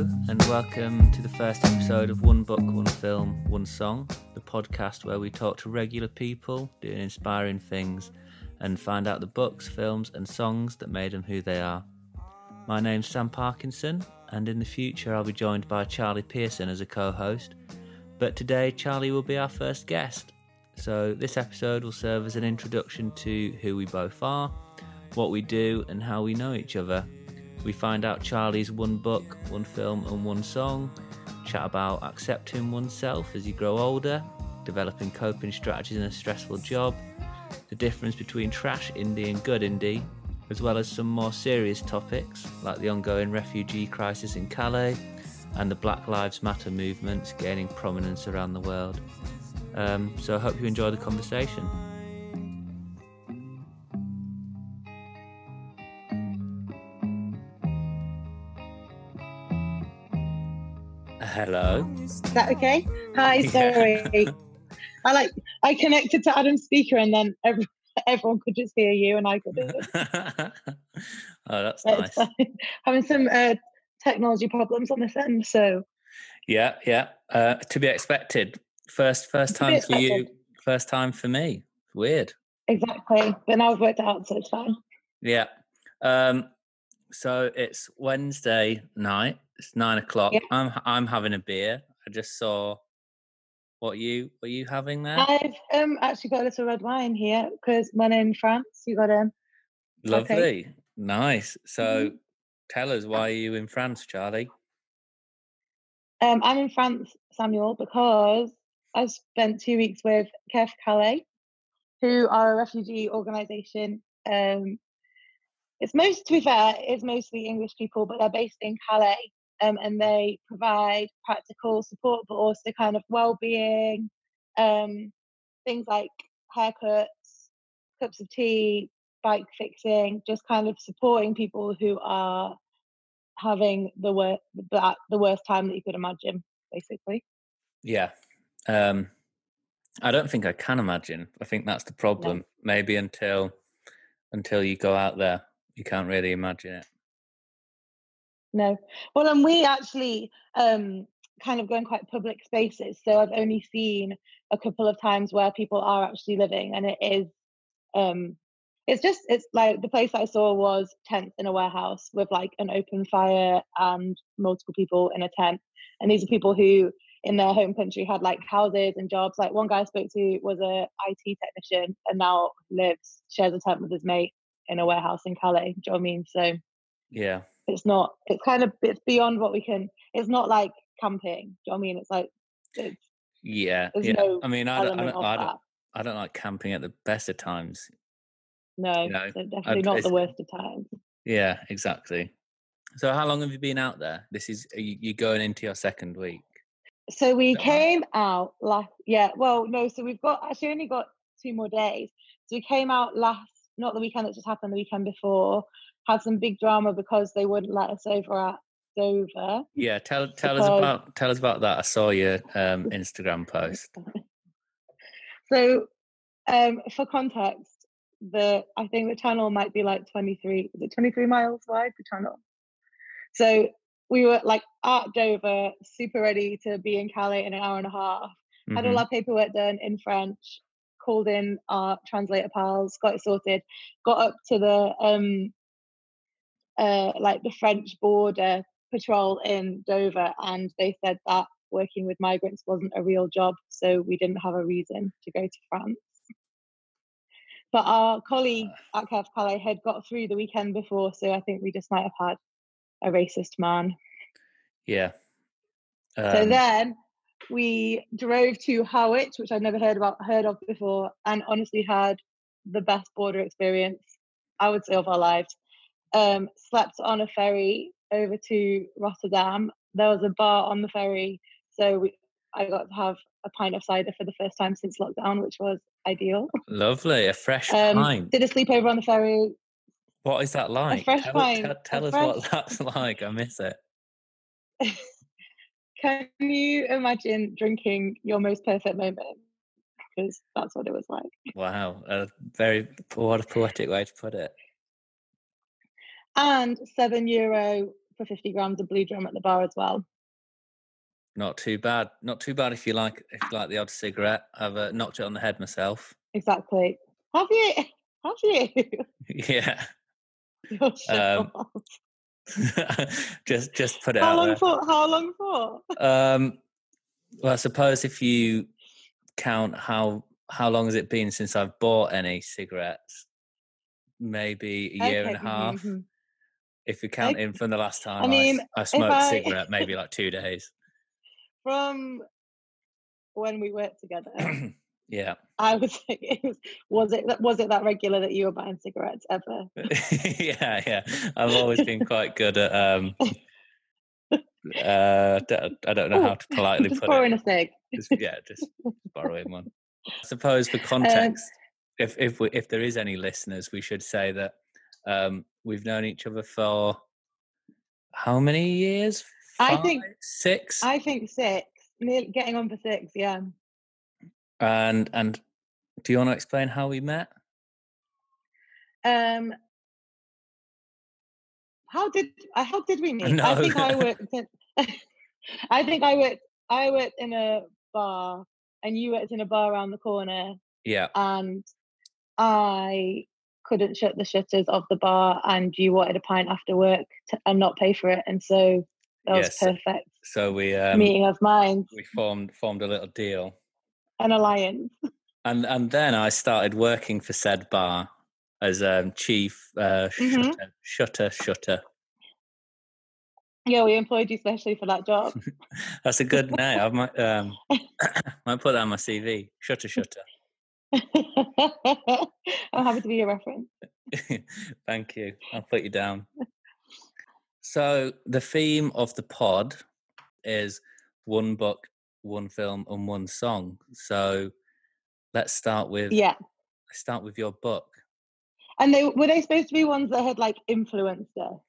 And welcome to the first episode of One Book, One Film, One Song, the podcast where we talk to regular people doing inspiring things and find out the books, films, and songs that made them who they are. My name's Sam Parkinson, and in the future I'll be joined by Charlie Pearson as a co host. But today, Charlie will be our first guest. So, this episode will serve as an introduction to who we both are, what we do, and how we know each other. We find out Charlie's one book, one film, and one song, chat about accepting oneself as you grow older, developing coping strategies in a stressful job, the difference between trash indie and good indie, as well as some more serious topics like the ongoing refugee crisis in Calais and the Black Lives Matter movements gaining prominence around the world. Um, so I hope you enjoy the conversation. Hello. Is that okay? Hi, sorry. I like I connected to Adam's speaker and then every, everyone could just hear you and I couldn't. oh, that's nice. Having some uh, technology problems on this end, so yeah, yeah. Uh, to be expected. First, first time for you. First time for me. Weird. Exactly, but now I've worked it out, so it's fine. Yeah. Um, so it's Wednesday night. It's nine o'clock. Yeah. I'm I'm having a beer. I just saw what you were you having there. I've um actually got a little red wine here because when in France, you got a um, lovely, okay. nice. So mm-hmm. tell us why are you in France, Charlie? Um, I'm in France, Samuel, because I spent two weeks with KEF Calais, who are a refugee organisation. Um, it's most, to be fair, it's mostly English people, but they're based in Calais, um, and they provide practical support, but also kind of well-being, um, things like haircuts, cups of tea, bike fixing, just kind of supporting people who are having the worst the, the worst time that you could imagine, basically. Yeah, um, I don't think I can imagine. I think that's the problem. No. Maybe until until you go out there, you can't really imagine it. No. Well, and we actually um, kind of go in quite public spaces. So I've only seen a couple of times where people are actually living, and it is, um, it's just, it's like the place I saw was tents in a warehouse with like an open fire and multiple people in a tent. And these are people who, in their home country, had like houses and jobs. Like one guy I spoke to was a IT technician and now lives shares a tent with his mate in a warehouse in Calais. Do you know what I mean? So yeah, it's not it's kind of it's beyond what we can it's not like camping do you know what i mean? It's like it's, yeah yeah. no i mean I don't, I don't, I, don't, I don't like camping at the best of times no you know, definitely not the worst of times. Yeah exactly. So how long have you been out there? This is you going into your second week? So we came right? out last yeah well no so we've got actually only got two more days. So we came out last not the weekend that just happened the weekend before had some big drama because they wouldn't let us over at Dover. Yeah, tell tell because... us about tell us about that. I saw your um, Instagram post. so, um, for context, the I think the channel might be like twenty three. Is it twenty three miles wide? The channel. So we were like at Dover, super ready to be in Calais in an hour and a half. Mm-hmm. Had all mm-hmm. our paperwork done in French. Called in our translator pals, got it sorted. Got up to the um, uh, like the French border patrol in Dover, and they said that working with migrants wasn't a real job, so we didn't have a reason to go to France. But our colleague at KEF Calais had got through the weekend before, so I think we just might have had a racist man. Yeah. Um, so then we drove to Harwich, which I'd never heard about heard of before, and honestly had the best border experience I would say of our lives um, slept on a ferry over to Rotterdam. There was a bar on the ferry, so we, I got to have a pint of cider for the first time since lockdown, which was ideal. Lovely, a fresh um, pint. Did a sleepover on the ferry. What is that like? A fresh tell, pint. Tell, tell us fresh... what that's like. I miss it. Can you imagine drinking your most perfect moment? Because that's what it was like. Wow, a very what a poetic way to put it and seven euro for 50 grams of blue drum at the bar as well. Not too bad. Not too bad if you like if you like the odd cigarette. I've uh, knocked it on the head myself. Exactly. Have you? Have you? yeah. Um, just just put it how out long there. for? How long for? Um, well, I suppose if you count how how long has it been since I've bought any cigarettes, maybe a year and a Okay, mhm, half. mhm. If you count in from the last time I, mean, s- I smoked a I- cigarette, maybe like two days. From when we worked together, yeah, I was like, it was, was it that was it that regular that you were buying cigarettes ever? yeah, yeah. I've always been quite good at. Um, uh, I don't know how to politely Just put pouring it. a cig. Just, yeah, just borrowing one. I suppose for context, if if we, if there is any listeners, we should say that um, we've known each other for how many years? I think- six, I think six, getting on for six. Yeah. and and do you want to explain how we met? Um. How did I? How did we meet? No. I think I worked. In, I think I worked. I worked in a bar, and you worked in a bar around the corner, Yeah, and I couldn't shut the shutters of the bar, and you wanted a pint after work to, and not pay for it, and so that was perfect so we um, meeting of minds, we formed formed a little deal, an alliance. and and then I started working for said bar as um, chief uh, Mhm. shutter, shutter shutter. Yeah, we employed you specially for that job. That's a good name. I might um, might put that on my CV. Shutter shutter. I'm happy to be your reference. Thank you. I'll put you down. So the theme of the pod is one book, one film, and one song. So let's start with Yeah. let's start with your book. And they were they supposed to be ones that had like influenced us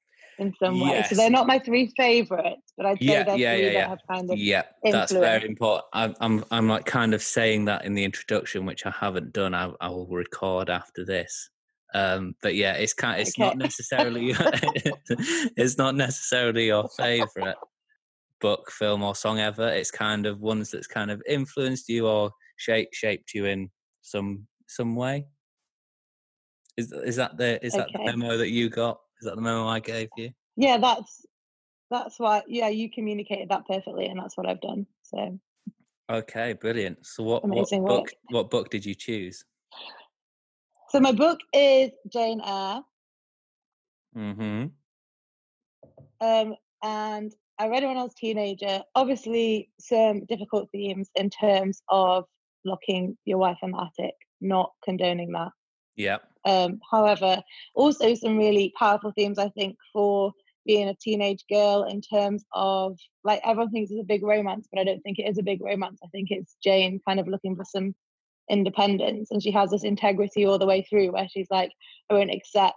in some way. Yes. So they're not my three favorites, but I'd say Yeah, they're yeah, three yeah, that have kind of Yeah, that's very important. I'm, I'm, I'm like kind of saying that in the introduction, which I haven't done. I, I will record after this. Um, but yeah, it's kind. It's not necessarily. it's not necessarily your favorite book, film, or song ever. It's kind of ones that's kind of influenced you or shaped shaped you in some some way. Is is that the is that the Okay. memo that you got? Is that the memo I gave you? Yeah, that's that's why yeah, you communicated that perfectly and that's what I've done. So Okay, brilliant. So what Amazing what book work. what book did you choose? so my book is Jane Eyre. Mm-hmm. Um, and I read it when I was a teenager. Obviously, some difficult themes in terms of locking your wife in the attic, not condoning that. Yeah. Um, however, also some really powerful themes, I think, for being a teenage girl in terms of like everyone thinks it's a big romance, but I don't think it is a big romance. I think it's Jane kind of looking for some independence, and she has this integrity all the way through where she's like, I won't accept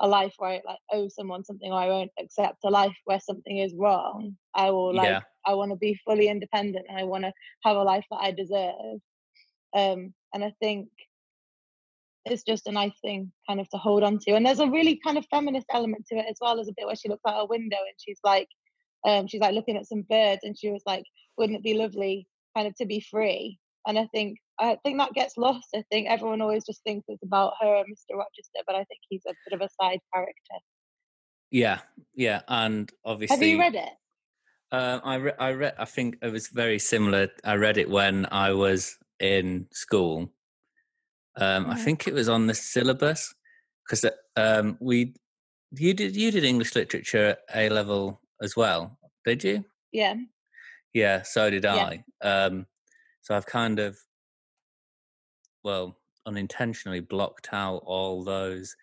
a life where I like owe someone something, or I won't accept a life where something is wrong. I will like Yeah. I want to be fully independent and I want to have a life that I deserve. Um, and I think it's just a nice thing kind of to hold on to. And there's a really kind of feminist element to it as well. There's a bit where she looks out her window and she's like, um, she's like looking at some birds and she was like, wouldn't it be lovely kind of to be free? And I think I think that gets lost. I think everyone always just thinks it's about her and Mr. Rochester, but I think he's a bit of a side character. Yeah. Yeah. And obviously, Have you read it? Uh, I re- I read. I think it was very similar. I read it when I was in school. Um, I Mhm. think it was on the syllabus because um, we you did you did English literature at A level as well, did you? Yeah. Yeah, so did Yeah. I. Um, so I've kind of, well, unintentionally blocked out all those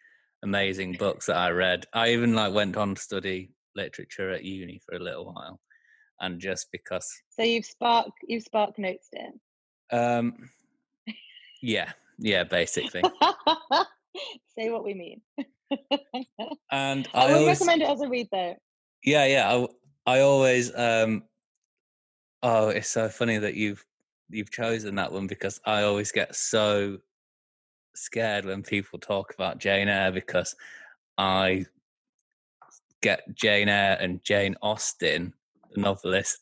amazing books that I read. I even like went on to study literature at uni for a little while, and just because, So you've spark you've spark notes it. um, yeah, yeah, basically. Say what we mean. And I, I, would always, recommend it as a read though. yeah, yeah, I always, um, oh, it's so funny that you've you've chosen that one because I always get so scared when people talk about Jane Eyre because I get Jane Eyre and Jane Austen, the novelist,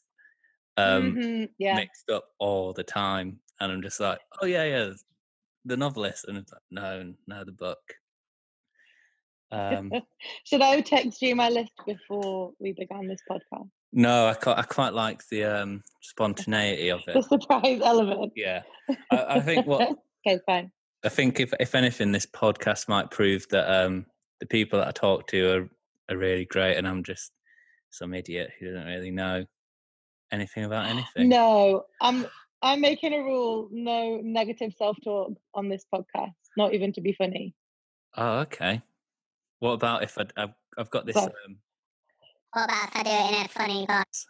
um, Mhm, yeah. mixed up all the time, and I'm just like, oh yeah, yeah, the novelist, and it's like, no, no, the book. Um, Should I text you my list before we began this podcast? no, I quite, I quite like the um, spontaneity of it. The surprise element. Yeah, I, I think what okay, fine. I think if if anything, this podcast might prove that um, the people that I talk to are are really great, and I'm just some idiot who doesn't really know anything about anything. No, I'm I'm making a rule: no negative self-talk on this podcast. Not even to be funny. Oh, okay. What about if I, I've I've got this? Well- Um, What about if I do it in a funny voice?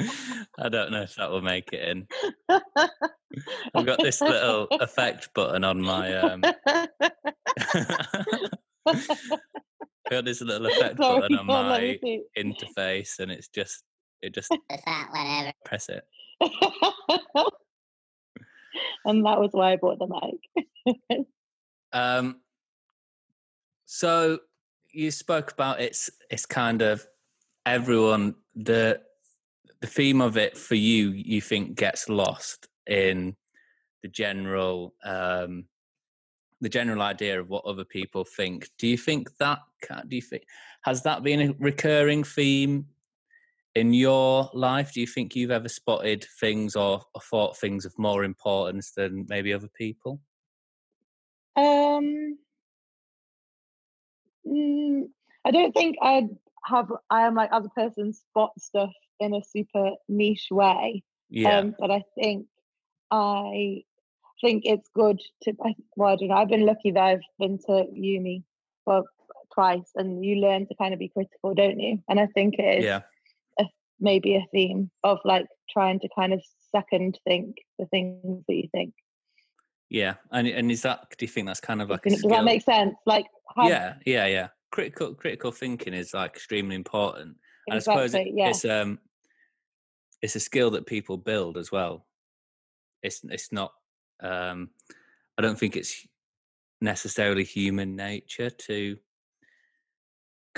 I don't know if that will make it in. I've got this little effect button on my. Um, I've got this little effect Sorry, button on go on, let my interface, and it's just it just that press it. and that was why I bought the mic. Um, so you spoke about it's it's kind of everyone the the theme of it for you you think gets lost in the general um the general idea of what other people think do you think that do you think has that been a recurring theme in your life do you think you've ever spotted things or, or thought things of more importance than maybe other people Um, mm, I don't think I'd have. I am like as a person spot stuff in a super niche way. yeah Um, but I think I think it's good to. I, well, I don't know. I've been lucky that I've been to uni well twice, and you learn to kind of be critical, don't you? And I think it is yeah maybe a theme of like trying to kind of second think the things that you think. Yeah, and and is that? Do you think that's kind of like a Does that make sense? Like, have, yeah, yeah, yeah. Critical critical thinking is like extremely important, and I suppose exactly. it, Yeah. it's um it's a skill that people build as well. It's it's not. um I don't think it's necessarily human nature to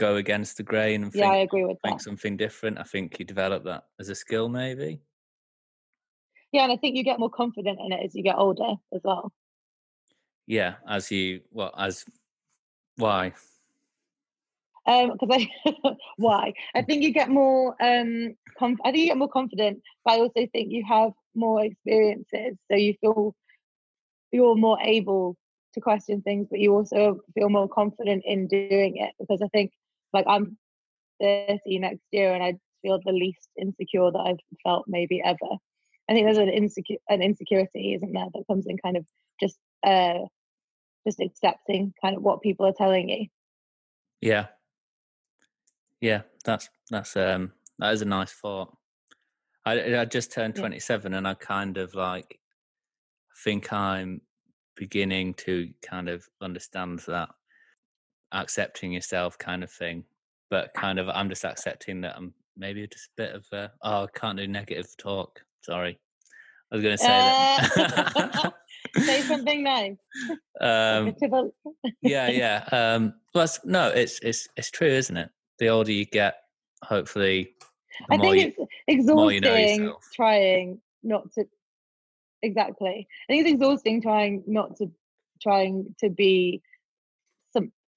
go against the grain and yeah, I think, agree with think that. something different. I think you develop that as a skill, maybe. Yeah, and I think you get more confident in it as you get older as well. Yeah, as you well as why? Um, because I why I think you get more um, conf- I think you get more confident, but I also think you have more experiences, so you feel you're more able to question things, but you also feel more confident in doing it. Because I think, like, I'm 30 next year, and I feel the least insecure that I've felt maybe ever. I think there's an insecure an insecurity, isn't there, that comes in kind of just uh just accepting kind of what people are telling you. Yeah. Yeah, that's that's um that is a nice thought. I I just turned Yeah. 27 and I kind of like think I'm beginning to kind of understand that accepting yourself kind of thing. But kind of I'm just accepting that I'm maybe just a bit of a oh I can't do negative talk. Sorry. I was gonna say that. Say something nice. um yeah yeah um well it's, no it's it's it's true isn't it the older you get hopefully the I more think you, it's more you know exhausting trying not to. Exactly, I think it's exhausting trying not to trying to be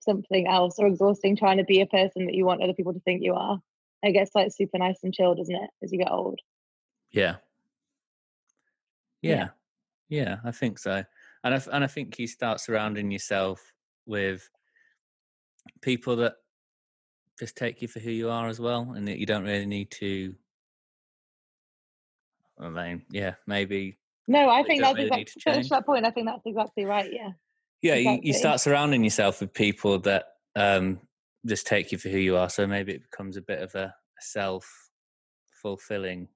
something else, or exhausting trying to be a person that you want other people to think you are. It gets like super nice and chill, doesn't it, as you get old? yeah. Yeah. yeah yeah i think so and I, and I think you start surrounding yourself with people that just take you for who you are as well and that you don't really need to i mean yeah maybe No, I think that's really exactly to that point. I think that's exactly right. Yeah. Yeah you, you start surrounding yourself with people that um just take you for who you are so maybe it becomes a bit of a self fulfilling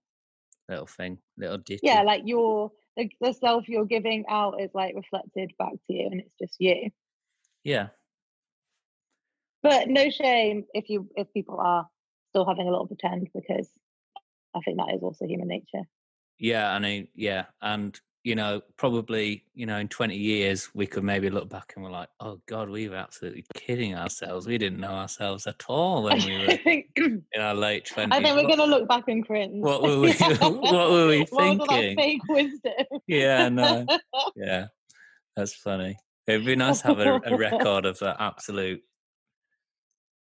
little thing little ditty Yeah, like your the, the self you're giving out is like reflected back to you, and it's just you. yeah But no shame if you if people are still having a little pretend because I think that is also human nature. yeah and I, yeah and you know, probably, you know, in 20 years, we could maybe look back and we're like, oh God, we were absolutely kidding ourselves. We didn't know ourselves at all when we were in our late 20s. I think we're going to look back and cringe. What were we- what were we What was thinking? fake wisdom? Yeah, no. Yeah, that's funny. It'd be nice to have a, a record of that absolute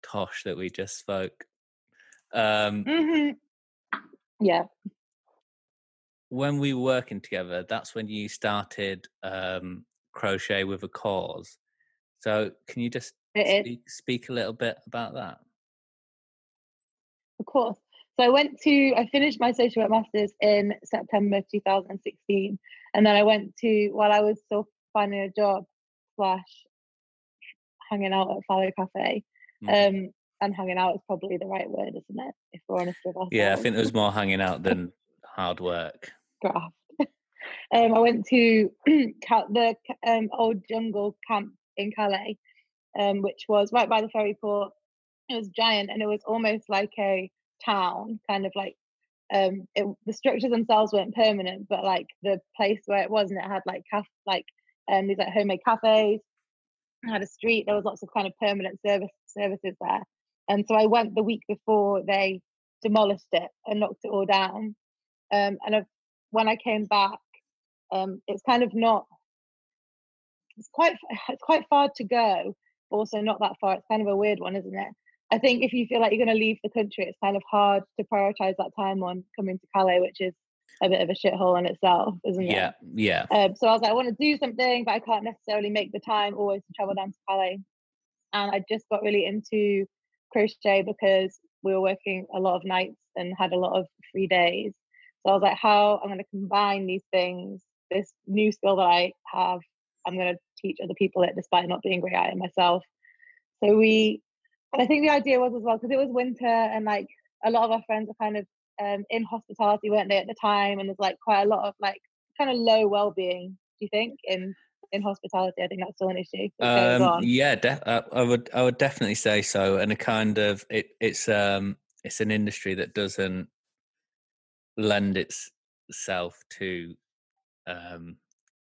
tosh that we just spoke. Um, hmm Yeah. When we were working together, that's when you started um, crochet with a cause. So, can you just speak, speak a little bit about that? Of course. So I went to, I finished my social work masters in September 2016. And then I went to, while I was still finding a job, slash hanging out at Fallow Cafe. Mhm. Um, and hanging out is probably the right word, isn't it? If we're honest with ourselves. yeah, I think it was more hanging out than hard work. Um, I went to the um, old jungle camp in Calais, um, which was right by the ferry port. It was giant and it was almost like a town, kind of like um, it, the structures themselves weren't permanent, but like the place where it was, and it had like caf- like um, these like homemade cafes. It had a street. There was lots of kind of permanent service services there, and so I went the week before they demolished it and knocked it all down. Um, and I've, when I came back, um, it's kind of not. It's quite it's quite far to go, but also not that far. It's kind of a weird one, isn't it? I think if you feel like you're going to leave the country, it's kind of hard to prioritize that time on coming to Calais, which is a bit of a shithole in itself, isn't it? Yeah, yeah. Um, so I was like, I want to do something, but I can't necessarily make the time always to travel down to Calais. And I just got really into crochet because we were working a lot of nights and had a lot of free days. So I was like, how I'm going to combine these things, this new skill that I have, I'm going to teach other people it despite not being great at it myself. So we, I think the idea was as well, because it was winter and like a lot of our friends are kind of um, in hospitality, weren't they, at the time? And there's like quite a lot of like kind of low well-being. Do you think in in hospitality? I think that's still an issue. Um, yeah, de- I, I would I would definitely say so. And a kind of it it's um it's an industry that doesn't lend itself to um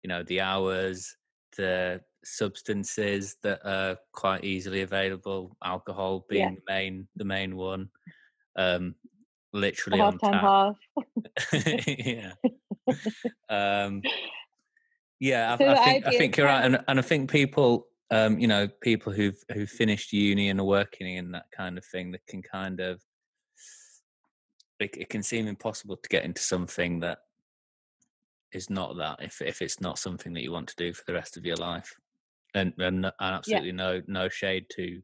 you know the hours, the substances that are quite easily available. Alcohol being Yeah. the main the main one. Um, literally on half-time tap. half. yeah. Um, yeah, I, So I the think I think you're right, and and I think people, um, you know, people who've who've finished uni and are working in that kind of thing, that can kind of, it, it can seem impossible to get into something that is not that if if it's not something that you want to do for the rest of your life, and and, and absolutely no no shade to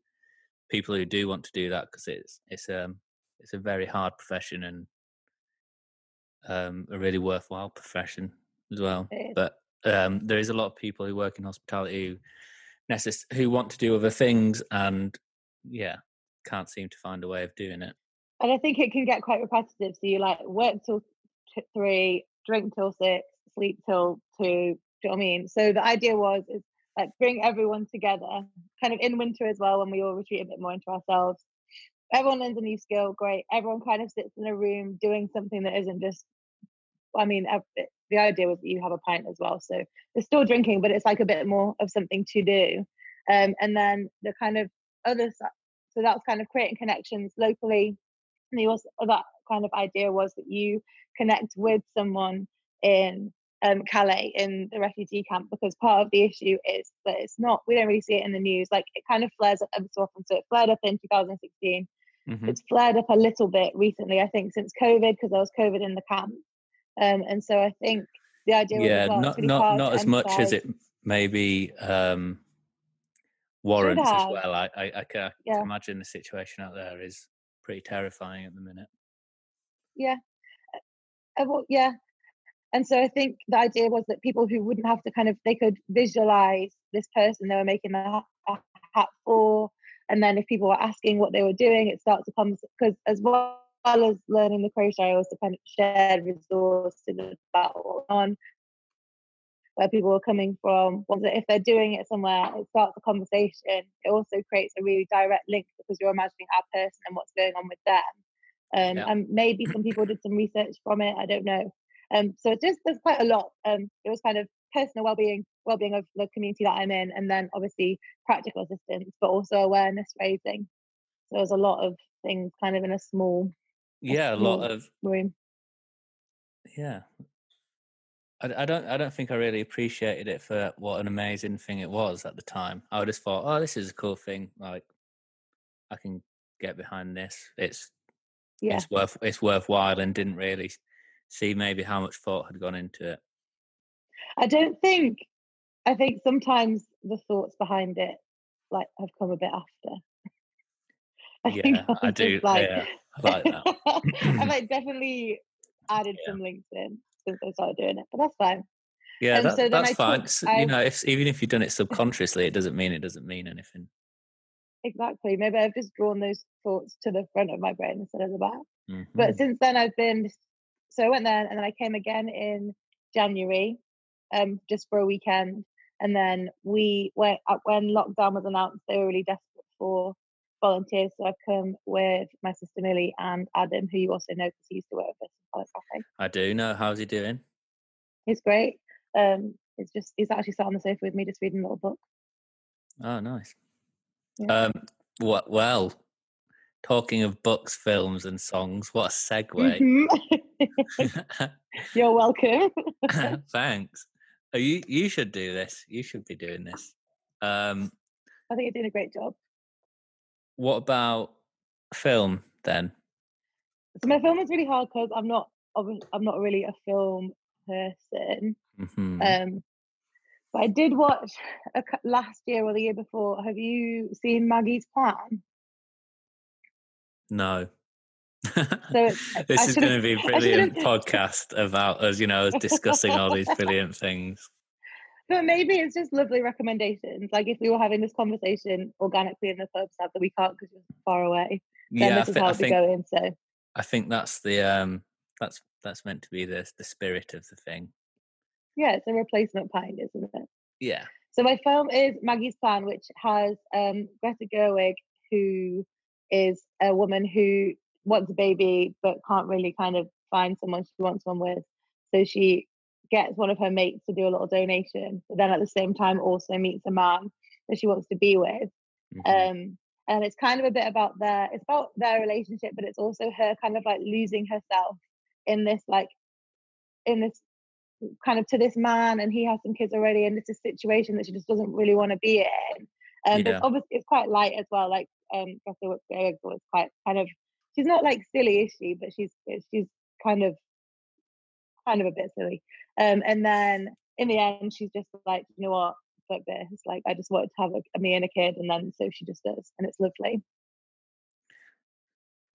people who do want to do that because it's it's um it's a very hard profession and um, a really worthwhile profession as well. But um, there is a lot of people who work in hospitality who necess- who want to do other things and yeah, can't seem to find a way of doing it. And I think it can get quite repetitive. So you like work till t- three, drink till six, sleep till two. Do you know what I mean? So the idea was is like bring everyone together, kind of in winter as well, when we all retreat a bit more into ourselves. Everyone learns a new skill, great. Everyone kind of sits in a room doing something that isn't just. I mean, the idea was that you have a pint as well, so they're still drinking, but it's like a bit more of something to do. Um, and then the kind of other so that's kind of creating connections locally and also that kind of idea was that you connect with someone in um, Calais in the refugee camp because part of the issue is that it's not we don't really see it in the news like it kind of flares up every so often so it flared up in 2016 Mhm. it's flared up a little bit recently I think since COVID because there was COVID in the camp um, and so I think the idea Yeah, well, not really not not as much as it maybe um, warrants as well. I I, I can Yeah. imagine the situation out there is pretty terrifying at the minute. yeah. Uh, well, yeah. And so i think the idea was that people who wouldn't have to kind of they could visualize this person they were making the hat, for and then if people were asking what they were doing it starts to come, because as well as learning the crochet I also kind of shared resources about what on where people are coming from if they're doing it somewhere it starts a conversation it also creates a really direct link because you're imagining our person and what's going on with them um, Yeah. and maybe some people did some research from it i don't know Um, so it's just there's quite a lot. Um, it was kind of personal well-being, well-being of the community that I'm in, and then obviously practical assistance, but also awareness raising. So there's a lot of things kind of in a small Yeah, a small lot of room. yeah. I, I don't I don't think I really appreciated it for what an amazing thing it was at the time. I just thought, oh, this is a cool thing. Like, I can get behind this. It's Yeah, it's worth it's worthwhile, and didn't really see maybe how much thought had gone into it. I don't think. I think sometimes the thoughts behind it, like, have come a bit after. I Yeah, I do. like, yeah, I like that. I've like definitely added Yeah. some links in since I started doing it, but that's fine. Yeah, And that, so that's fine. took- I- you know, if even if you've done it subconsciously, it doesn't mean it doesn't mean anything. Exactly. Maybe I've just drawn those thoughts to the front of my brain instead of the back. Mhm. But since then, I've been so I went there and then I came again in January, um, just for a weekend. And then we went uh, when lockdown was announced, they were really desperate for volunteers. So I've come with my sister Millie and Adam, who you also know because he used to work with us in Cafe. I do know. How's he doing? He's great. Um, it's just he's actually sat on the sofa with me, just reading a little book. Oh, nice. Yeah. Um, what? Well, talking of books, films, and songs, what a segue! Mhm. You're welcome. Thanks. Oh, you you should do this. You should be doing this. Um, I think you're doing a great job. What about film then? So my film is really hard because I'm not I'm not really a film person. hmm Um, but I did watch a, last year or the year before. Have you seen Maggie's Plan? no. So this I is going to be a brilliant podcast about us, you know, us discussing all these brilliant things. But maybe it's just lovely recommendations. Like if we were having this conversation organically in the pub, sad that we can't because you're far away. Then Yeah, I, this is thi- how I it'd think going. So I think that's the um that's that's meant to be the the spirit of the thing. yeah, it's a replacement pint, isn't it? Yeah. So my film is Maggie's Plan, which has um, Greta Gerwig, who is a woman who wants a baby but can't really kind of find someone she wants one with. So she gets one of her mates to do a little donation, but then at the same time also meets a man that she wants to be with. mhm. Um, and it's kind of a bit about their it's about their relationship, but it's also her kind of like losing herself in this like in this kind of to this man and he has some kids already and it's a situation that she just doesn't really want to be in. Um Yeah. but obviously it's quite light as well. Like um was quite kind of she's not like silly, is she? But she's she's kind of kind of a bit silly. Um and then in the end she's just like, you know what, fuck this. Like I just wanted to have a, me and a kid and then so she just does and it's lovely.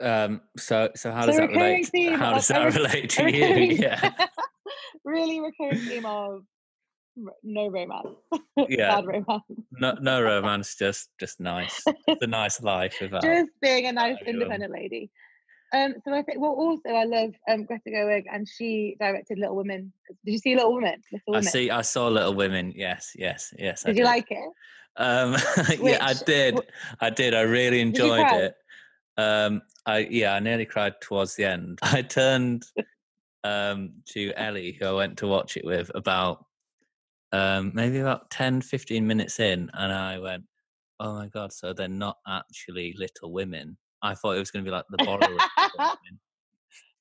Um. So so how So does that relate? theme How does that relate to you? Yeah. really recurring theme of no romance. Yeah. Bad romance. No no romance. Just just nice. the nice life without. just being a nice independent lady. Um, so I think well also I love um Greta Gerwig and she directed Little Women. Did you see Little Women? Little I see. I saw Little Women. Yes. Yes. Yes. I Did you like it? Um, yeah, I did. I did. I really enjoyed it. Um, I yeah, I nearly cried towards the end. I turned um to Ellie, who I went to watch it with, about um maybe about 10, 15 minutes in, and I went, "Oh my god!" So they're not actually Little Women. I thought it was going to be like the borrower. of Little Women.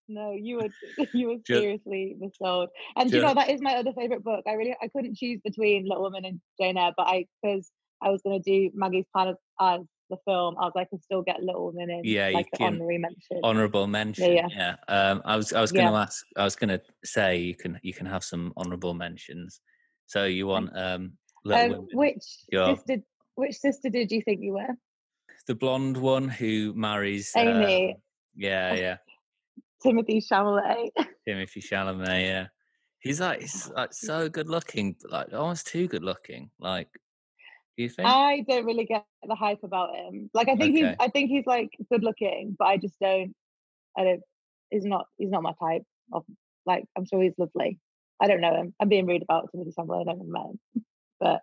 No, you were you were seriously missold. And you know that is my other favorite book. I really I couldn't choose between Little Women and Jane Eyre, but I because I was going to do Maggie's Plan as, the film, I was like, I can still get Little Women in, Yeah, you like an can. honorary mention. honorable mention. Yeah, yeah. Um, I was I was going to Yeah. ask. I was going to say you can you can have some honorable mentions. So you want um Little Um, Women. which Go. sister? Which sister did you think you were? The blonde one who marries Amy. um, yeah, yeah, Timothée Chalamet. Timothée Chalamet. Yeah, he's like he's like so good looking, like almost too good looking. Like, do you think? I don't really get the hype about him. Like I think he's I think he's like good looking, but I just don't I don't he's not he's not my type of like I'm sure he's lovely. I don't know him. I'm being rude about Timothée Chalamet, I never met him. But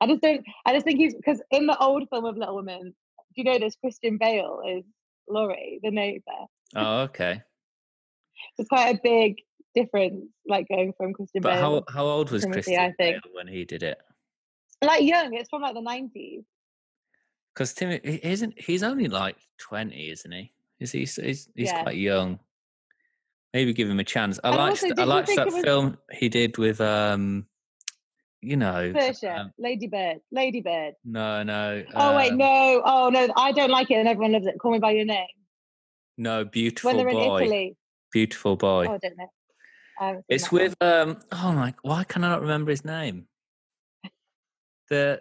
I just don't I just think he's because in the old film of Little Women, you know this Christian Bale is Laurie, the neighbour. oh, okay. It's quite a big difference, like going from Christian But Bale. But how how old was Timothy, Christian. Bale when he did it? Like young, it's from like the nineties. Because Timothy isn't he's only like twenty, isn't he? Is he? He's he's Yeah. quite young. Maybe give him a chance. I And liked I liked that film he did with um, you know. Um, Lady Bird, Lady Bird. no, no. Oh wait, um, no, oh no, I don't like it, and everyone loves it. Call me by your name. no. Beautiful When they're in boy. Italy. Beautiful boy. Oh, I don't know. It's that one. with um. Oh my! Why can I not remember his name? The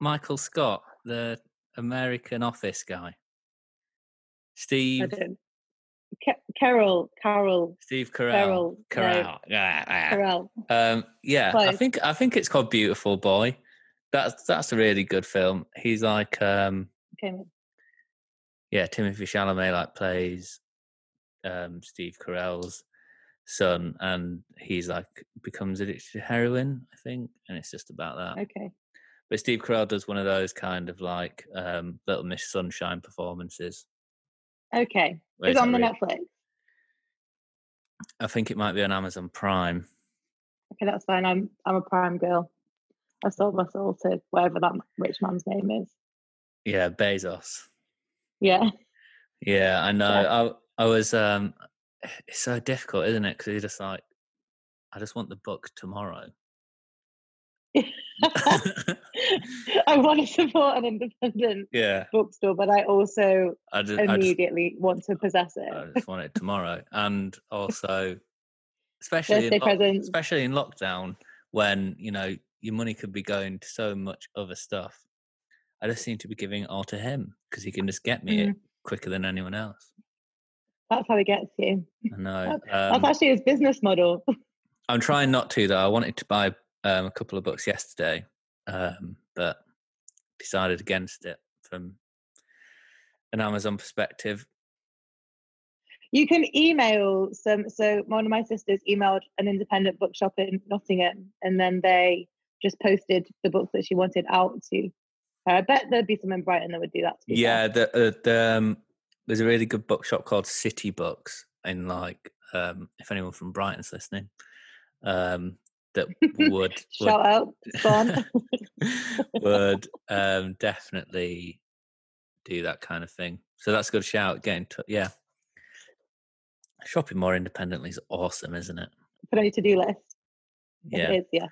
Michael Scott, the American Office guy. Steve. Ca- Carol, Carol, Steve Carell. Carol, Carell. Yeah. Carol. Um, yeah, I think I think it's called Beautiful Boy. That's that's a really good film. He's like, um, Okay, yeah, Timothée Chalamet like plays um, Steve Carell's son, and he's like becomes addicted to heroin, I think, and it's just about that. okay. But Steve Carell does one of those kind of like um, Little Miss Sunshine performances. Okay. where It's on the like Netflix. I think it might be on Amazon Prime. Okay, that's fine. I'm I'm a prime girl. I sold my soul to whatever that rich man's name is. Yeah, Bezos. Yeah. Yeah, I know. Yeah. I I was um it's so difficult, isn't it? Because you're just like, I just want the book tomorrow. I want to support an independent yeah, bookstore, but I also I just, I just, immediately want to possess it. I just want it tomorrow, and also, especially in present. especially in lockdown when you know your money could be going to so much other stuff. I just seem to be giving it all to him because he can just get me it quicker than anyone else. That's how he gets you. I know. That's Um, actually his business model. I'm trying not to though. I wanted to buy um, a couple of books yesterday, um, but decided against it from an Amazon perspective. You can email some. So one of my sisters emailed an independent bookshop in Nottingham, and then they just posted the books that she wanted out to her. I bet there'd be some in Brighton that would do that. To. Yeah, the, uh, the um, there's a really good bookshop called City Books in like um, if anyone from Brighton's listening, um, that would Shout out, Spawn. would um, definitely do that kind of thing. So that's a good shout. Getting to yeah, shopping more independently is awesome, isn't it? Put on your to-do list. Yeah. It is, yeah.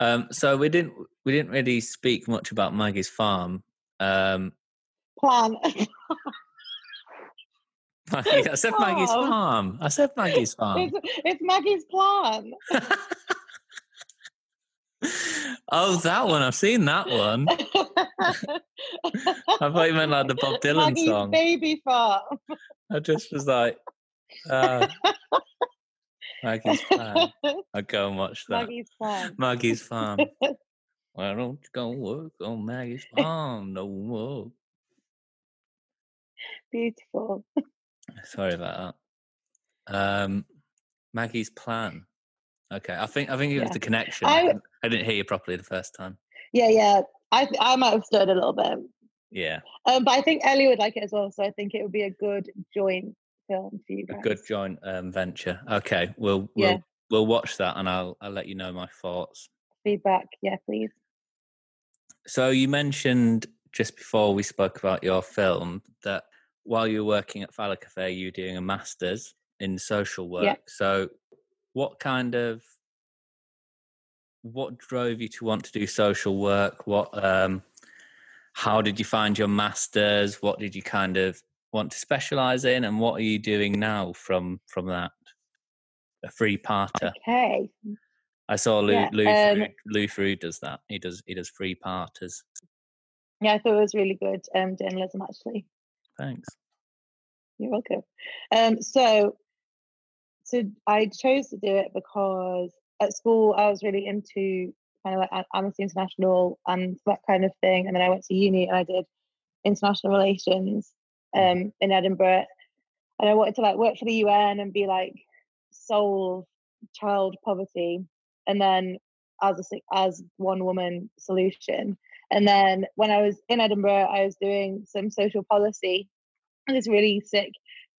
Um, so we didn't we didn't really speak much about Maggie's farm. Um, Plan. Maggie, I said Maggie's Oh. farm. I said Maggie's farm. it's, it's Maggie's plan. Oh, that one. I've seen that one. I thought you meant like the Bob Dylan Maggie's song. baby farm. I just was like, uh, Maggie's farm. I'd go and watch that. Maggie's farm. Maggie's farm. Why don't you go work on Maggie's farm no more? Beautiful. Sorry about that. Um, Maggie's plan. Okay, I think I think it was Yeah. the connection. I- I, didn't, hear you properly the first time. Yeah, yeah. I th- I might have stirred a little bit. Yeah, Um, but I think Ellie would like it as well. So I think it would be a good joint film for you a good joint um, venture. Okay, we'll we'll Yeah. we'll watch that and I'll I'll let you know my thoughts. feedback. Yeah, please. So you mentioned just before we spoke about your film that while you were working at Fallow Cafe, you were doing a master's in social work. Yeah. So what kind of what drove you to want to do social work? What um how did you find your masters? What did you kind of want to specialize in and what are you doing now from from that? A free parter. Okay. I saw Lou Yeah, Lou, um, Frew, Lou Frew does that. He does he does free parters. Yeah, I thought it was really good um, journalism. Actually, Thanks. you're welcome. Um, so, so I chose to do it because at school I was really into kind of like Amnesty International and that kind of thing, and then I went to uni and I did international relations um, in Edinburgh, and I wanted to like work for the UN and be like solve child poverty, and then as a as one woman solution. And then when I was in Edinburgh, I was doing some social policy. And this really sick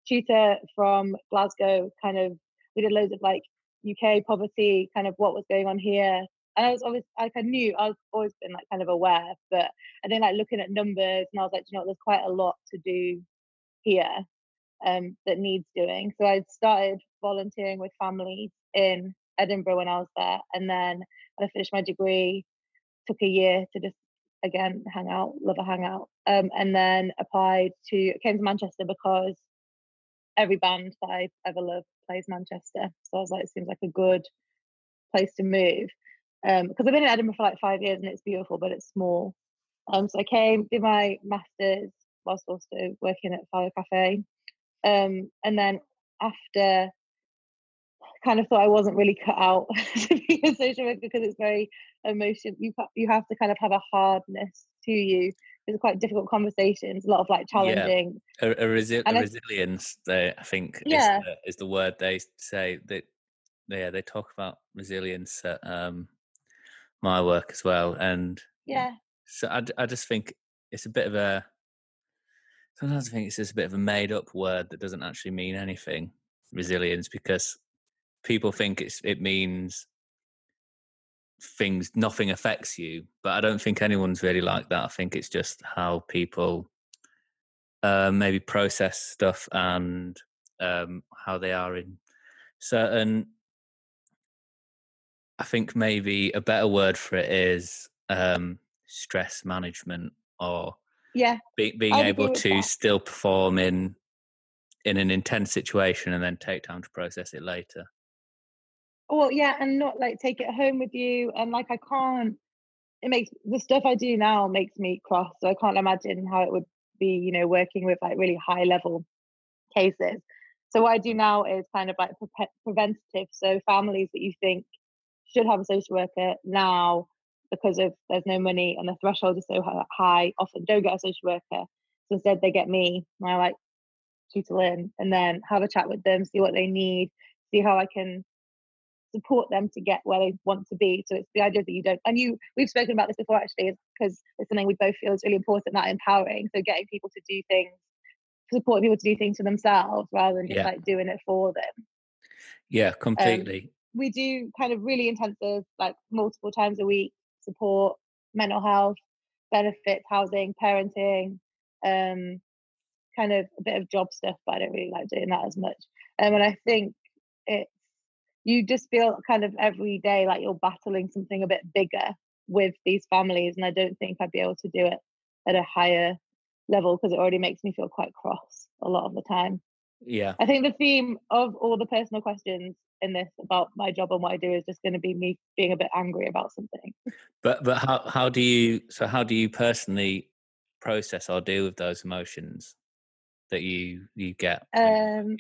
tutor from Glasgow kind of we did loads of like UK poverty, kind of what was going on here. And I was always like I knew I was always been like kind of aware, but I think like looking at numbers and I was like, you know, there's quite a lot to do here um, that needs doing. So I started volunteering with families in Edinburgh when I was there, and then when I finished my degree, took a year to just again hang out, love a hangout, um, and then applied to came to Manchester because every band that I ever loved plays Manchester. So I was like, it seems like a good place to move. Um, because I've been in Edinburgh for like five years and it's beautiful, but it's small. Um, so I came, did my masters whilst also working at Fallow Cafe. Um, and then after kind of thought I wasn't really cut out to be a social worker because it's very emotion. You you have to kind of have a hardness to you. It's quite difficult conversations, a lot of like challenging. Yeah. A, a, resi- a resilience, they, I think, yeah. is, the, is the word they say that. Yeah, they talk about resilience at um, my work as well, and yeah. So I, I just think it's a bit of a. Sometimes I think it's just a bit of a made up word that doesn't actually mean anything. Resilience, because people think it's it means things nothing affects you but i don't think anyone's really like that i think it's just how people uh, maybe process stuff and um, how they are in certain i think maybe a better word for it is um, stress management or yeah be, being able to that. still perform in in an intense situation and then take time to process it later well yeah and not like take it home with you and like i can't it makes the stuff i do now makes me cross so i can't imagine how it would be you know working with like really high level cases. So what i do now is kind of like pre- preventative so families that you think should have a social worker now because of there's no money and the threshold is so high often don't get a social worker. So instead they get me and i like tutor in and then have a chat with them see what they need see how i can support them to get where they want to be. So it's the idea that you don't, and you, we've spoken about this before actually, because it's something we both feel is really important, that empowering. So getting people to do things, support people to do things for themselves rather than just yeah. like doing it for them. Yeah, um, completely. Um, we do kind of really intensive, like multiple times a week support, mental health, benefits, housing, parenting, um, kind of a bit of job stuff, but I don't really like doing that as much. Um, and I think it you just feel kind of every day like you're battling something a bit bigger with these families and i don't think i'd be able to do it at a higher level because it already makes me feel quite cross a lot of the time. Yeah. I think the theme of all the personal questions in this about my job and what i do is just going to be me being a bit angry about something. But but how how do you so how do you personally process or deal with those emotions that you you get um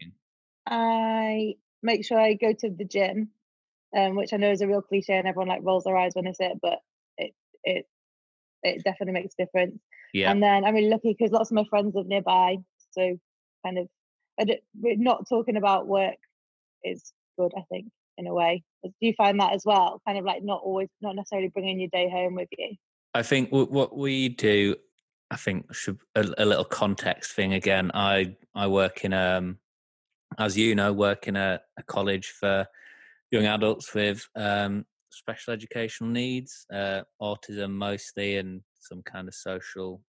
i make sure I go to the gym, um, which I know is a real cliche and everyone like rolls their eyes when I say it, but it it it definitely makes a difference. Yeah. And then I'm really lucky because lots of my friends live nearby, so kind of not talking about work is good. I think in a way. Do you find that as well? Kind of like not always, not necessarily bringing your day home with you. I think what we do, I think should a, a little context thing again. I I work in um as you know, work in a, a college for young adults with um, special educational needs, uh, autism mostly, and some kind of social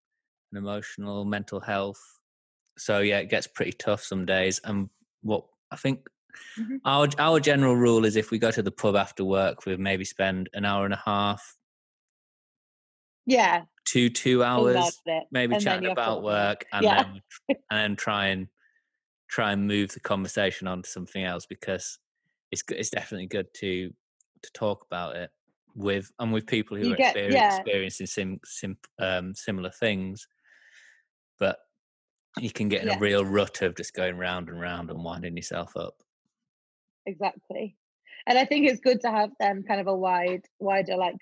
and emotional mental health. So yeah, it gets pretty tough some days. And what I think mm-hmm. our our general rule is if we go to the pub after work, we maybe spend an hour and a half. Yeah. Two two hours, maybe and chatting about work, and yeah. then and then try and try and move the conversation on to something else because it's it's definitely good to to talk about it with and with people who you are get, yeah. experiencing sim, sim, um, similar things but you can get in yeah. a real rut of just going round and round and winding yourself up exactly and i think it's good to have them kind of a wide wider like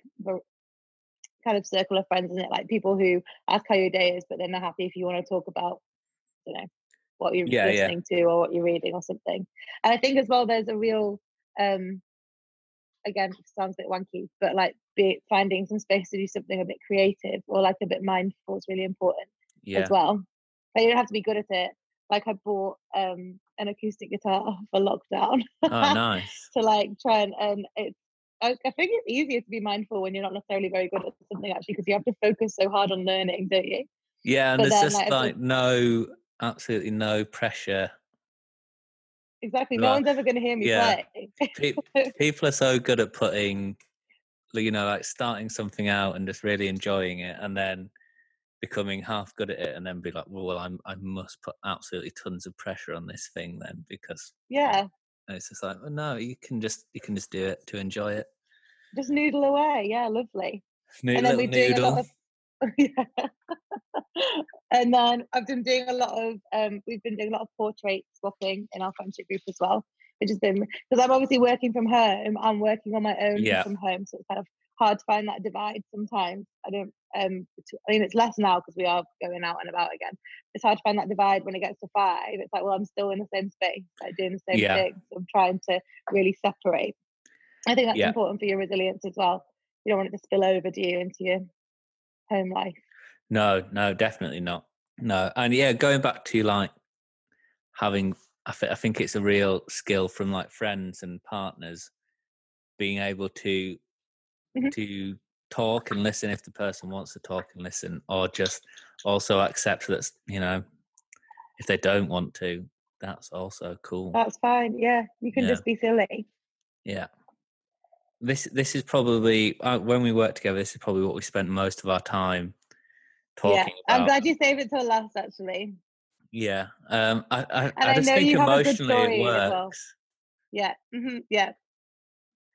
kind of circle of friends in it like people who ask how your day is but then they're happy if you want to talk about you know what you're yeah, listening yeah. to or what you're reading or something. And I think as well, there's a real, um, again, sounds a bit wanky, but like be finding some space to do something a bit creative or like a bit mindful is really important yeah. as well. But you don't have to be good at it. Like I bought um, an acoustic guitar for lockdown Oh, nice. to like try and and it's I, I think it's easier to be mindful when you're not necessarily very good at something actually because you have to focus so hard on learning, don't you? Yeah, and But there's then, just like, like, no, absolutely no pressure. Exactly. No one's ever going to hear me Yeah. play. Pe- people are so good at putting, you know, like starting something out and just really enjoying it, and then becoming half good at it, and then be like, well, well I'm I must put absolutely tons of pressure on this thing then because yeah. and it's just like, well, no, you can just you can just do it to enjoy it. Just noodle away. Yeah, lovely. New and then doing noodle. a lot of yeah. and then I've been doing a lot of um we've been doing a lot of portrait swapping in our friendship group as well, which has been because I'm obviously working from home, I'm working on my own Yeah. from home, so it's kind of hard to find that divide sometimes. I don't um I mean it's less now because we are going out and about again. It's hard to find that divide when it gets to five. It's like, well, I'm still in the same space, like doing the same Yeah. thing. So I'm trying to really separate. I think that's Yeah. important for your resilience as well. You don't want it to spill over, do you, into your home life? No, no, definitely not. No, and yeah, going back to like having, I, th- I think it's a real skill from like friends and partners being able to Mhm. to talk and listen if the person wants to talk and listen, or just also accept that you know if they don't want to, that's also cool. That's fine. Yeah, you can Yeah. just be silly. Yeah. This this is probably uh, when we work together. This is probably what we spent most of our time talking yeah, about. I'm glad you saved it till last. Actually, Yeah, um, I, I, And I I just know think you have a emotionally it story as well. works. yeah, hmm yeah.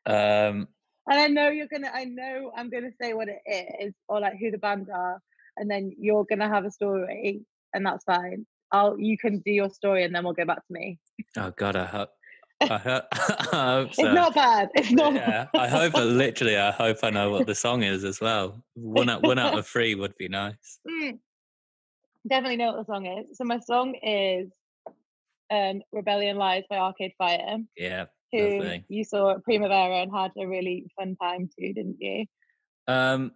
Um, And I know you're gonna. I know I'm gonna say what it is or like who the band are, and then you're gonna have a story, and that's fine. I'll. You can do your story, and then we'll go back to me. oh God, I hope, I hope, I hope so. It's not bad. It's not. yeah, I hope. I literally, I hope I know what the song is as well. One out, one out of three would be nice. Mm. Definitely know what the song is. So my song is um, "Rebellion Lies" by Arcade Fire. Yeah, who Lovely. you saw at Primavera and had a really fun time too, didn't you? um,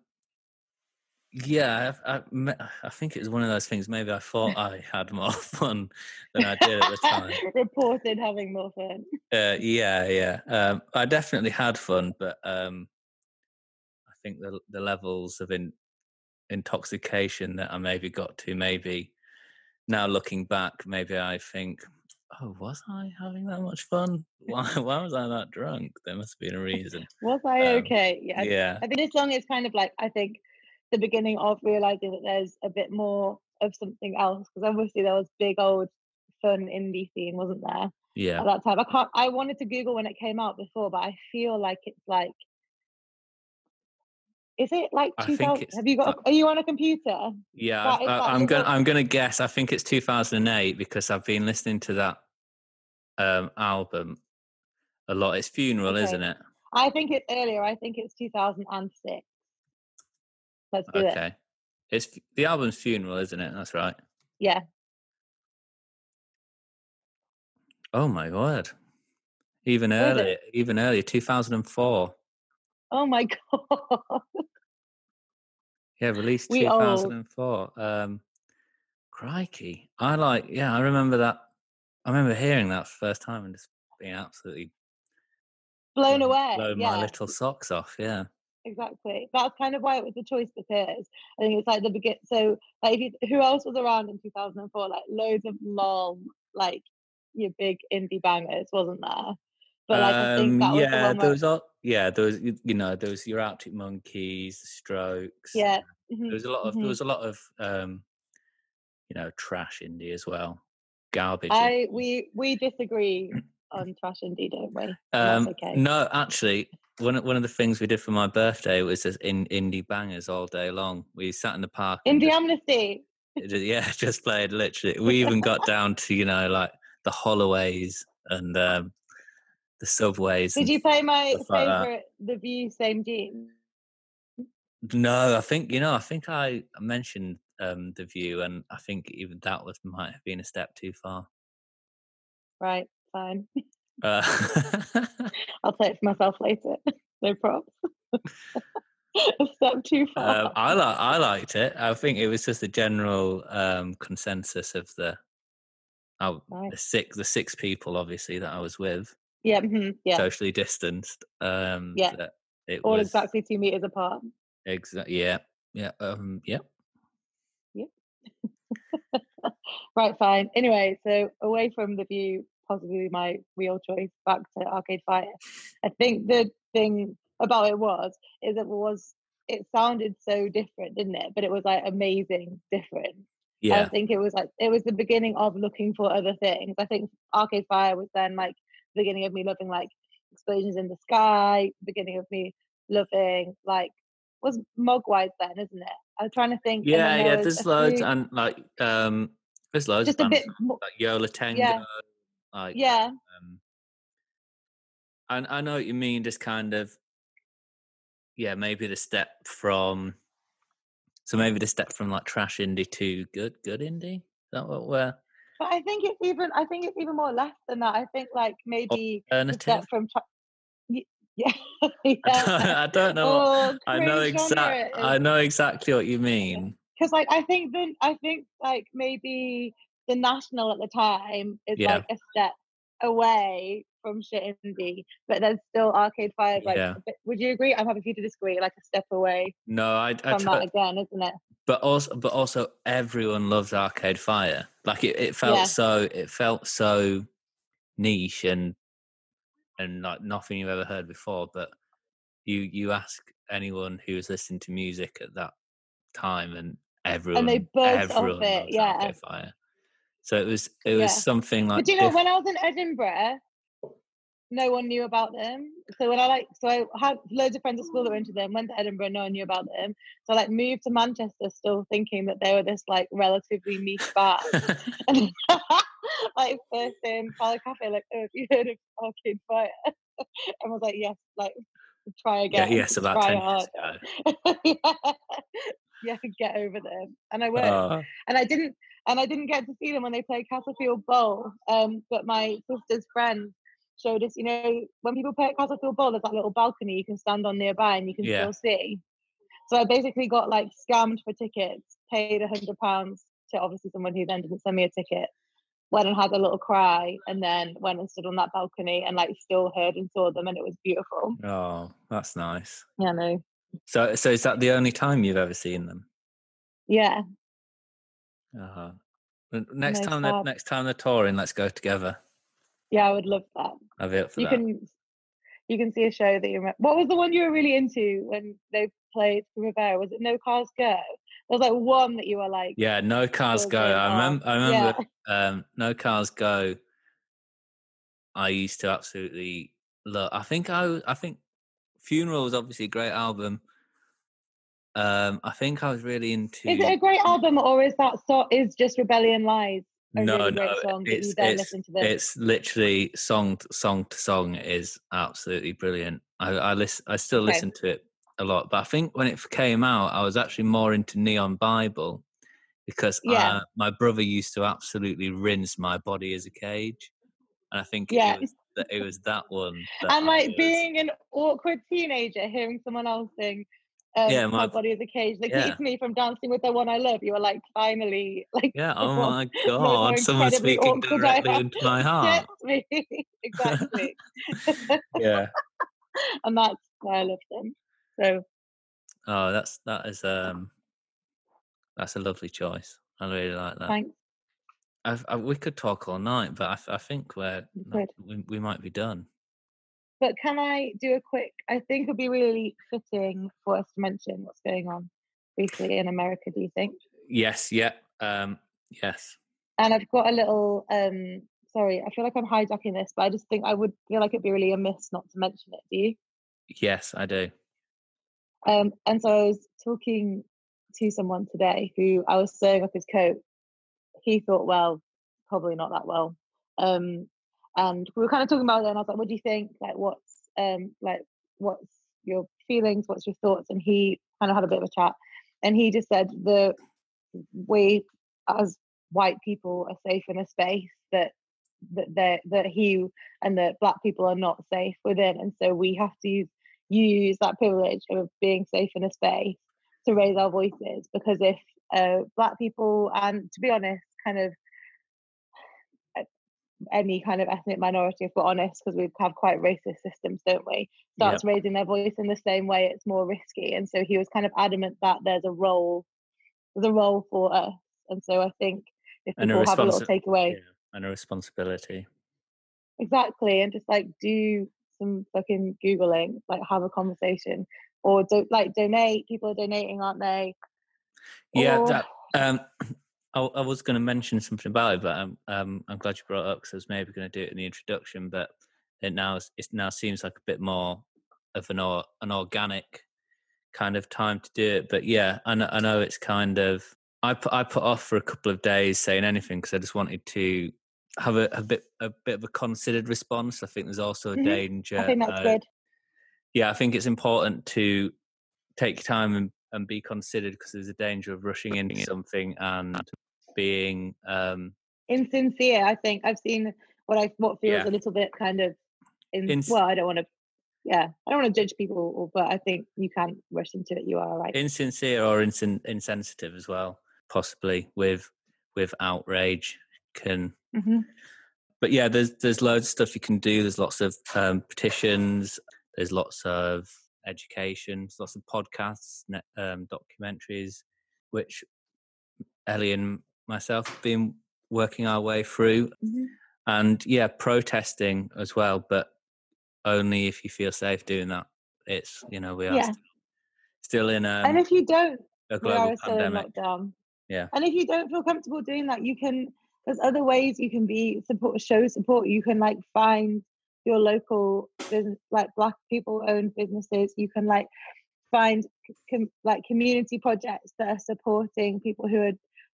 yeah. I, I, I think it was one of those things. Maybe I thought I had more fun than I did at the time. Reported having more fun. Uh, yeah, yeah. Um, I definitely had fun, but um, I think the the levels of in, intoxication that I maybe got to, maybe now looking back, maybe I think, oh, was I having that much fun? Why why was I that drunk? There must have been a reason. Was I Um, okay? Yeah. I- Yeah, I think this song is kind of like I think the beginning of realizing that there's a bit more of something else because obviously there was big old fun indie scene, wasn't there? yeah. At that time, I can't. I wanted to Google when it came out before, but I feel like it's like. Is it like 2000? Have you got? uh, are you on a computer? Yeah, That I, I, I'm gonna I'm gonna guess. I think it's 2008 because I've been listening to that um, album a lot. It's Funeral, Okay. isn't it? I think it's earlier. I think it's 2006. Let's do it. Okay, it's the album's Funeral, isn't it? That's right. Yeah. Oh my word! Even What is it? earlier, even earlier, 2004. Oh my god. Yeah, released We old. 2004. Um, crikey, I like. Yeah, I remember that. I remember hearing that first time and just being absolutely Blown blown- away. blown yeah. my little socks off. Yeah, Exactly. That's kind of why it was a choice because I think it's like the begin. So, like, you, who else was around in 2004? Like, loads of long, like, your big indie bangers, wasn't there? But like, I think Um, was yeah, the one there was all, yeah, there was you know there was your Arctic Monkeys, the Strokes. yeah. there mhm, was a lot of mhm. there was a lot of um, you know trash indie as well, garbage. I we we disagree on trash indie, don't we? Um, okay. No, actually, one of, one of the things we did for my birthday was just in indie bangers all day long. We sat in the park. Indie just- Amnesty. just- yeah, just played literally. We even got down to you know like the Holloways and um, the Subways. Did you play my stuff like favorite, The View, Same Jeans? No, I think you know. I think I mentioned um, the view, and I think even that was might have been a step too far. Right, fine. Uh, I'll play it for myself later. no props. step too far. um, I like I liked it. I think it was just a general um, consensus of the Oh, Right. the six the six people obviously that I was with, Yeah, mhm, yeah, socially distanced. Um, Yeah. all was exactly two meters apart. Exactly. yeah, yeah, um, yeah. Right, fine. Anyway, so away from the view, possibly my real choice, back to Arcade Fire. I think the thing about it was is it was it sounded so different, didn't it? But it was like amazing different. Yeah. I think it was like it was the beginning of looking for other things. I think Arcade Fire was then like the beginning of me loving like explosions in the sky, beginning of me loving like was Mogwai then, isn't it? I was trying to think. yeah, yeah. There's loads few- and like um, there's loads just of a bit more. like Yo La Tengo. Yeah. Like Yeah, um, and I know what you mean. Just kind of, yeah, maybe the step from. So maybe the step from like trash indie to good, good indie. Is that what we're but I think it's even. I think it's even more left than that. I think like maybe alternative? step from. Tra- yeah, I don't, yeah. I don't know. I know cringe genre exact. it I know exactly what you mean. because like I think then I think like maybe the national at the time is Yeah. like a step away from shit indie, but there's still Arcade Fire. Like, Yeah. would you agree? I'm happy for you to disagree. Like a step away No, I, I from that again, isn't it? but also, but also, everyone loves Arcade Fire. Like it, it felt Yeah. so. It felt so niche and and like nothing you've ever heard before. But you you ask anyone who was listening to music at that time, and everyone they burst off everyone it, loves yeah. Arcade Fire. So it was it was Yeah. something like. But do you know diff- when I was in Edinburgh, no one knew about them. So when I like, so I had loads of friends at school that were into them. Went to Edinburgh, no one knew about them. So I like moved to Manchester, still thinking that they were this like relatively niche band. And like first in Fallow Cafe, like, oh, have you heard of Arcade Fire? and I was like, yes, like try yeah, again. yes, about try ten years ago. yeah. yeah, get over them. And I worked Oh, and I didn't and I didn't get to see them when they played Castlefield Bowl. Um, but my sister's friend showed us, you know, when people play at Castlefield Bowl, there's that little balcony you can stand on nearby and you can Yeah. still see. So I basically got like scammed for tickets, paid a hundred pounds to obviously someone who then didn't send me a ticket. Went and had a little cry, and then went and stood on that balcony and like still heard and saw them, and it was beautiful. oh, that's nice. Yeah, no, So, so is that the only time you've ever seen them? yeah, Uh-huh. Next time, they're, next time they're touring, let's go together. yeah, I would love that. I'll be up for you that. can you can see a show that you remember. What was the one you were really into when they played Primavera? Was it No Cars Go? There was like one that you were like, Yeah, no cars go. I remember. I remember. Um, no cars go. I used to absolutely love. I think I. I think Funeral was obviously a great album. Um, I think I was really into. is it a great album or is that so? Is just Rebellion Lies a no, really no, great song that you it's it's listen to this? it's literally song to, song to song is absolutely brilliant. I I listen. I still Okay. listen to it a lot, but I think when it came out, I was actually more into Neon Bible because Yeah. uh, my brother used to absolutely rinse my body as a cage, and I think Yeah. it was that it was that one. That And I like was- being an awkward teenager, hearing someone else sing. Um, Yeah, my, my- body is a cage that yeah. keeps me from dancing with the one I love. You were like, finally, like, yeah, oh my god, someone speaking I directly am. into my heart. me exactly, Yeah. and that's why I love them. So Oh, that's that is um, that's a lovely choice. I really like that. thanks. I, I, we could talk all night, but I, I think we're We not- could. we, we might be done. But can I do a quick? I think it'd be really fitting for us to mention what's going on briefly in America. Do you think? Yes, yeah, um, yes, And I've got a little. um Sorry, I feel like I'm hijacking this, but I just think I would feel like it'd be really amiss not to mention it. Do you? yes, I do. Um, and so I was talking to someone today who I was sewing up his coat. He thought, well, probably not that well. Um, and we were kind of talking about it, and I was like, "What do you think? Like, what's um, like, what's your feelings? What's your thoughts?" And he kind of had a bit of a chat, and he just said the we as white people are safe in a space that that that he and that black people are not safe within, and so we have to use use that privilege of being safe in a space to raise our voices because if uh, black people and to be honest kind of any kind of ethnic minority, if we're honest, because we have quite racist systems, don't we? Starts raising their voice in the same way, it's more risky. And so he was kind of adamant that there's a role, there's a role for us. And so I think if And a people have a little takeaway, Yeah, and a responsibility. exactly, and just like do some fucking googling, like have a conversation, or don't like donate. People are donating, aren't they? Yeah, Or- that um, I, I was going to mention something about it, but um, um, I'm glad you brought it up because I was maybe going to do it in the introduction, but it now it now seems like a bit more of an or, an organic kind of time to do it. But yeah, I know, I know it's kind of I put I put off for a couple of days saying anything because I just wanted to have a, a bit a bit of a considered response. I think there's also a Mhm. danger. I think that's uh, good. yeah, I think it's important to take time and, and be considered because there's a danger of rushing into something and being um Insincere, I think. I've seen what I what feels Yeah. a little bit kind of in Ins- well, I don't want to yeah, I don't want to judge people, but I think you can't rush into it. You are right. insincere or insen- insensitive as well, possibly with with outrage can. Mhm. But yeah, there's there's loads of stuff you can do. There's lots of um, petitions. There's lots of education. There's lots of podcasts, ne- um, documentaries, which Ellie and myself been working our way through. Mhm. and yeah protesting as well but only if you feel safe doing that it's you know we are Yeah. still, still in um, and if you don't, a we global are still in pandemic lockdown. Yeah. And if you don't feel comfortable doing that, you can. There's other ways you can be support, show support. You can like find your local business, like Black people-owned businesses. You can like find com, like community projects that are supporting people who are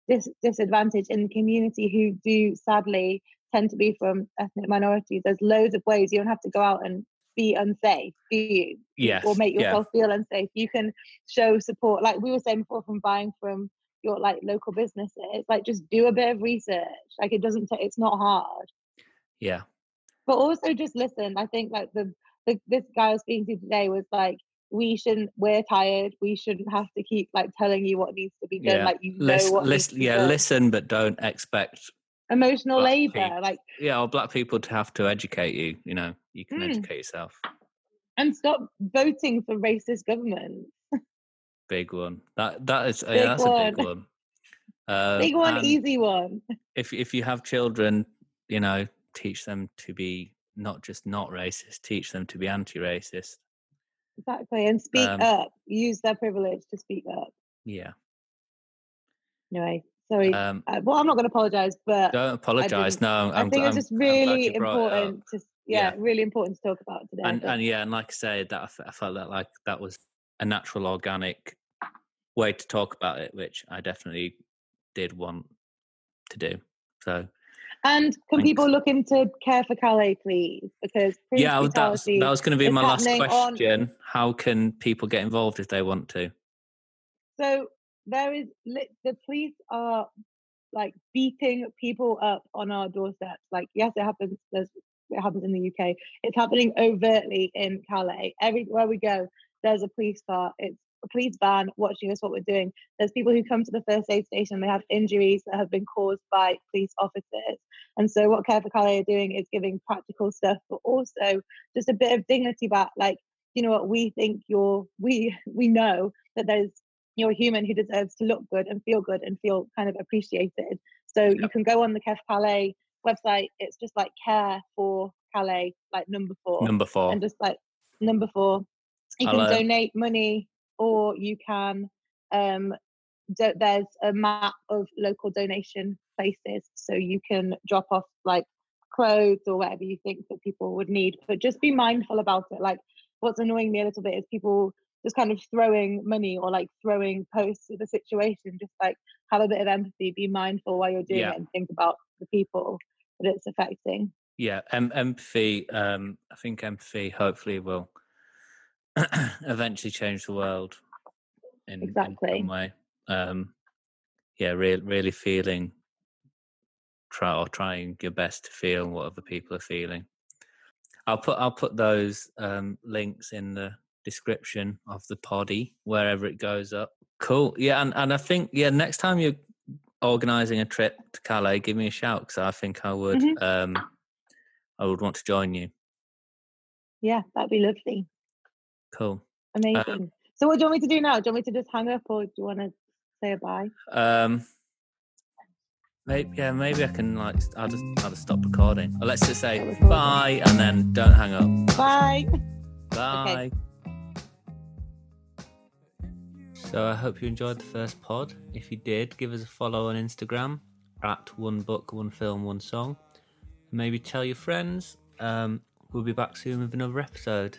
dis- disadvantaged in the community who do sadly tend to be from ethnic minorities. There's loads of ways. You don't have to go out and be unsafe, do you? yes or make yeah yourself feel unsafe. You can show support, like we were saying before, from buying from your like local businesses. Like just do a bit of research. Like it doesn't take. It's not hard. yeah But also just listen. I think like the, the this guy I was speaking to today was like, we shouldn't. We're tired. We shouldn't have to keep like telling you what needs to be done. Yeah. Like you know listen, what. listen yeah done. listen but don't expect Emotional labor. people. Like yeah or black people to have to educate you you know you can Mm. educate yourself and stop voting for racist government big one that that is Big yeah that's a big one. one um, Big one, easy one. if if you have children you know teach them to be not just not racist teach them to be anti-racist Exactly. And speak Um, up. Use their privilege to speak up. yeah Anyway, sorry. um Uh, well, I'm not going to apologize, but Don't apologise. didn't- No, I I'm, think gl- it's just I'm- I'm glad really important to, yeah, Yeah. really important to talk about today. And and yeah, and like I said, that I I felt that like that was a natural, organic way to talk about it, which I definitely did want to do. So And can Thanks. people look into Care4Calais, please? Because yeah, that's, that was going to be my last happening on- question. How can people get involved if they want to? So there is the police are like beating people up on our doorsteps. Like, yes, it happens. There's it happens in the UK. It's happening overtly in Calais. Everywhere we go, there's a police car. It's police van watching us what we're doing. There's people who come to the first aid station. They have injuries that have been caused by police officers. And so what Care4Calais are doing is giving practical stuff, but also just a bit of dignity back. Like, you know what, we think you're we we know that there's you're a human who deserves to look good and feel good and feel kind of appreciated. So you can go on the Care4Calais website. It's just like care for Calais, like number four, Number four. and just like number four. You can donate money, or you can. Um, do, there's a map of local donation places, so you can drop off like clothes or whatever you think that people would need. But just be mindful about it. Like, what's annoying me a little bit is people just kind of throwing money or like throwing posts at the situation. Just like have a bit of empathy, be mindful while you're doing Yeah. it, and think about the people that it's affecting. yeah, em- empathy. Um, I think empathy hopefully will eventually change the world in, in Exactly. some way. Um, yeah, really, really feeling, try or trying your best to feel what other people are feeling. I'll put I'll put those um, links in the description of the poddy wherever it goes up. Cool. Yeah, and, and I think yeah, next time you're organising a trip to Calais, give me a shout because I think I would. Mhm. Um, I would want to join you. Yeah, that'd be lovely. Cool. Amazing. so what do you want me to do now? Do you want me to just hang up or do you want to say a bye? Um, maybe yeah, maybe I can like I'll just I'll just stop recording. Or let's just say bye and then don't hang up. Bye. Bye. So I hope you enjoyed the first pod. If you did, give us a follow on Instagram at one book, one film, one song. Maybe tell your friends. Um, we'll be back soon with another episode.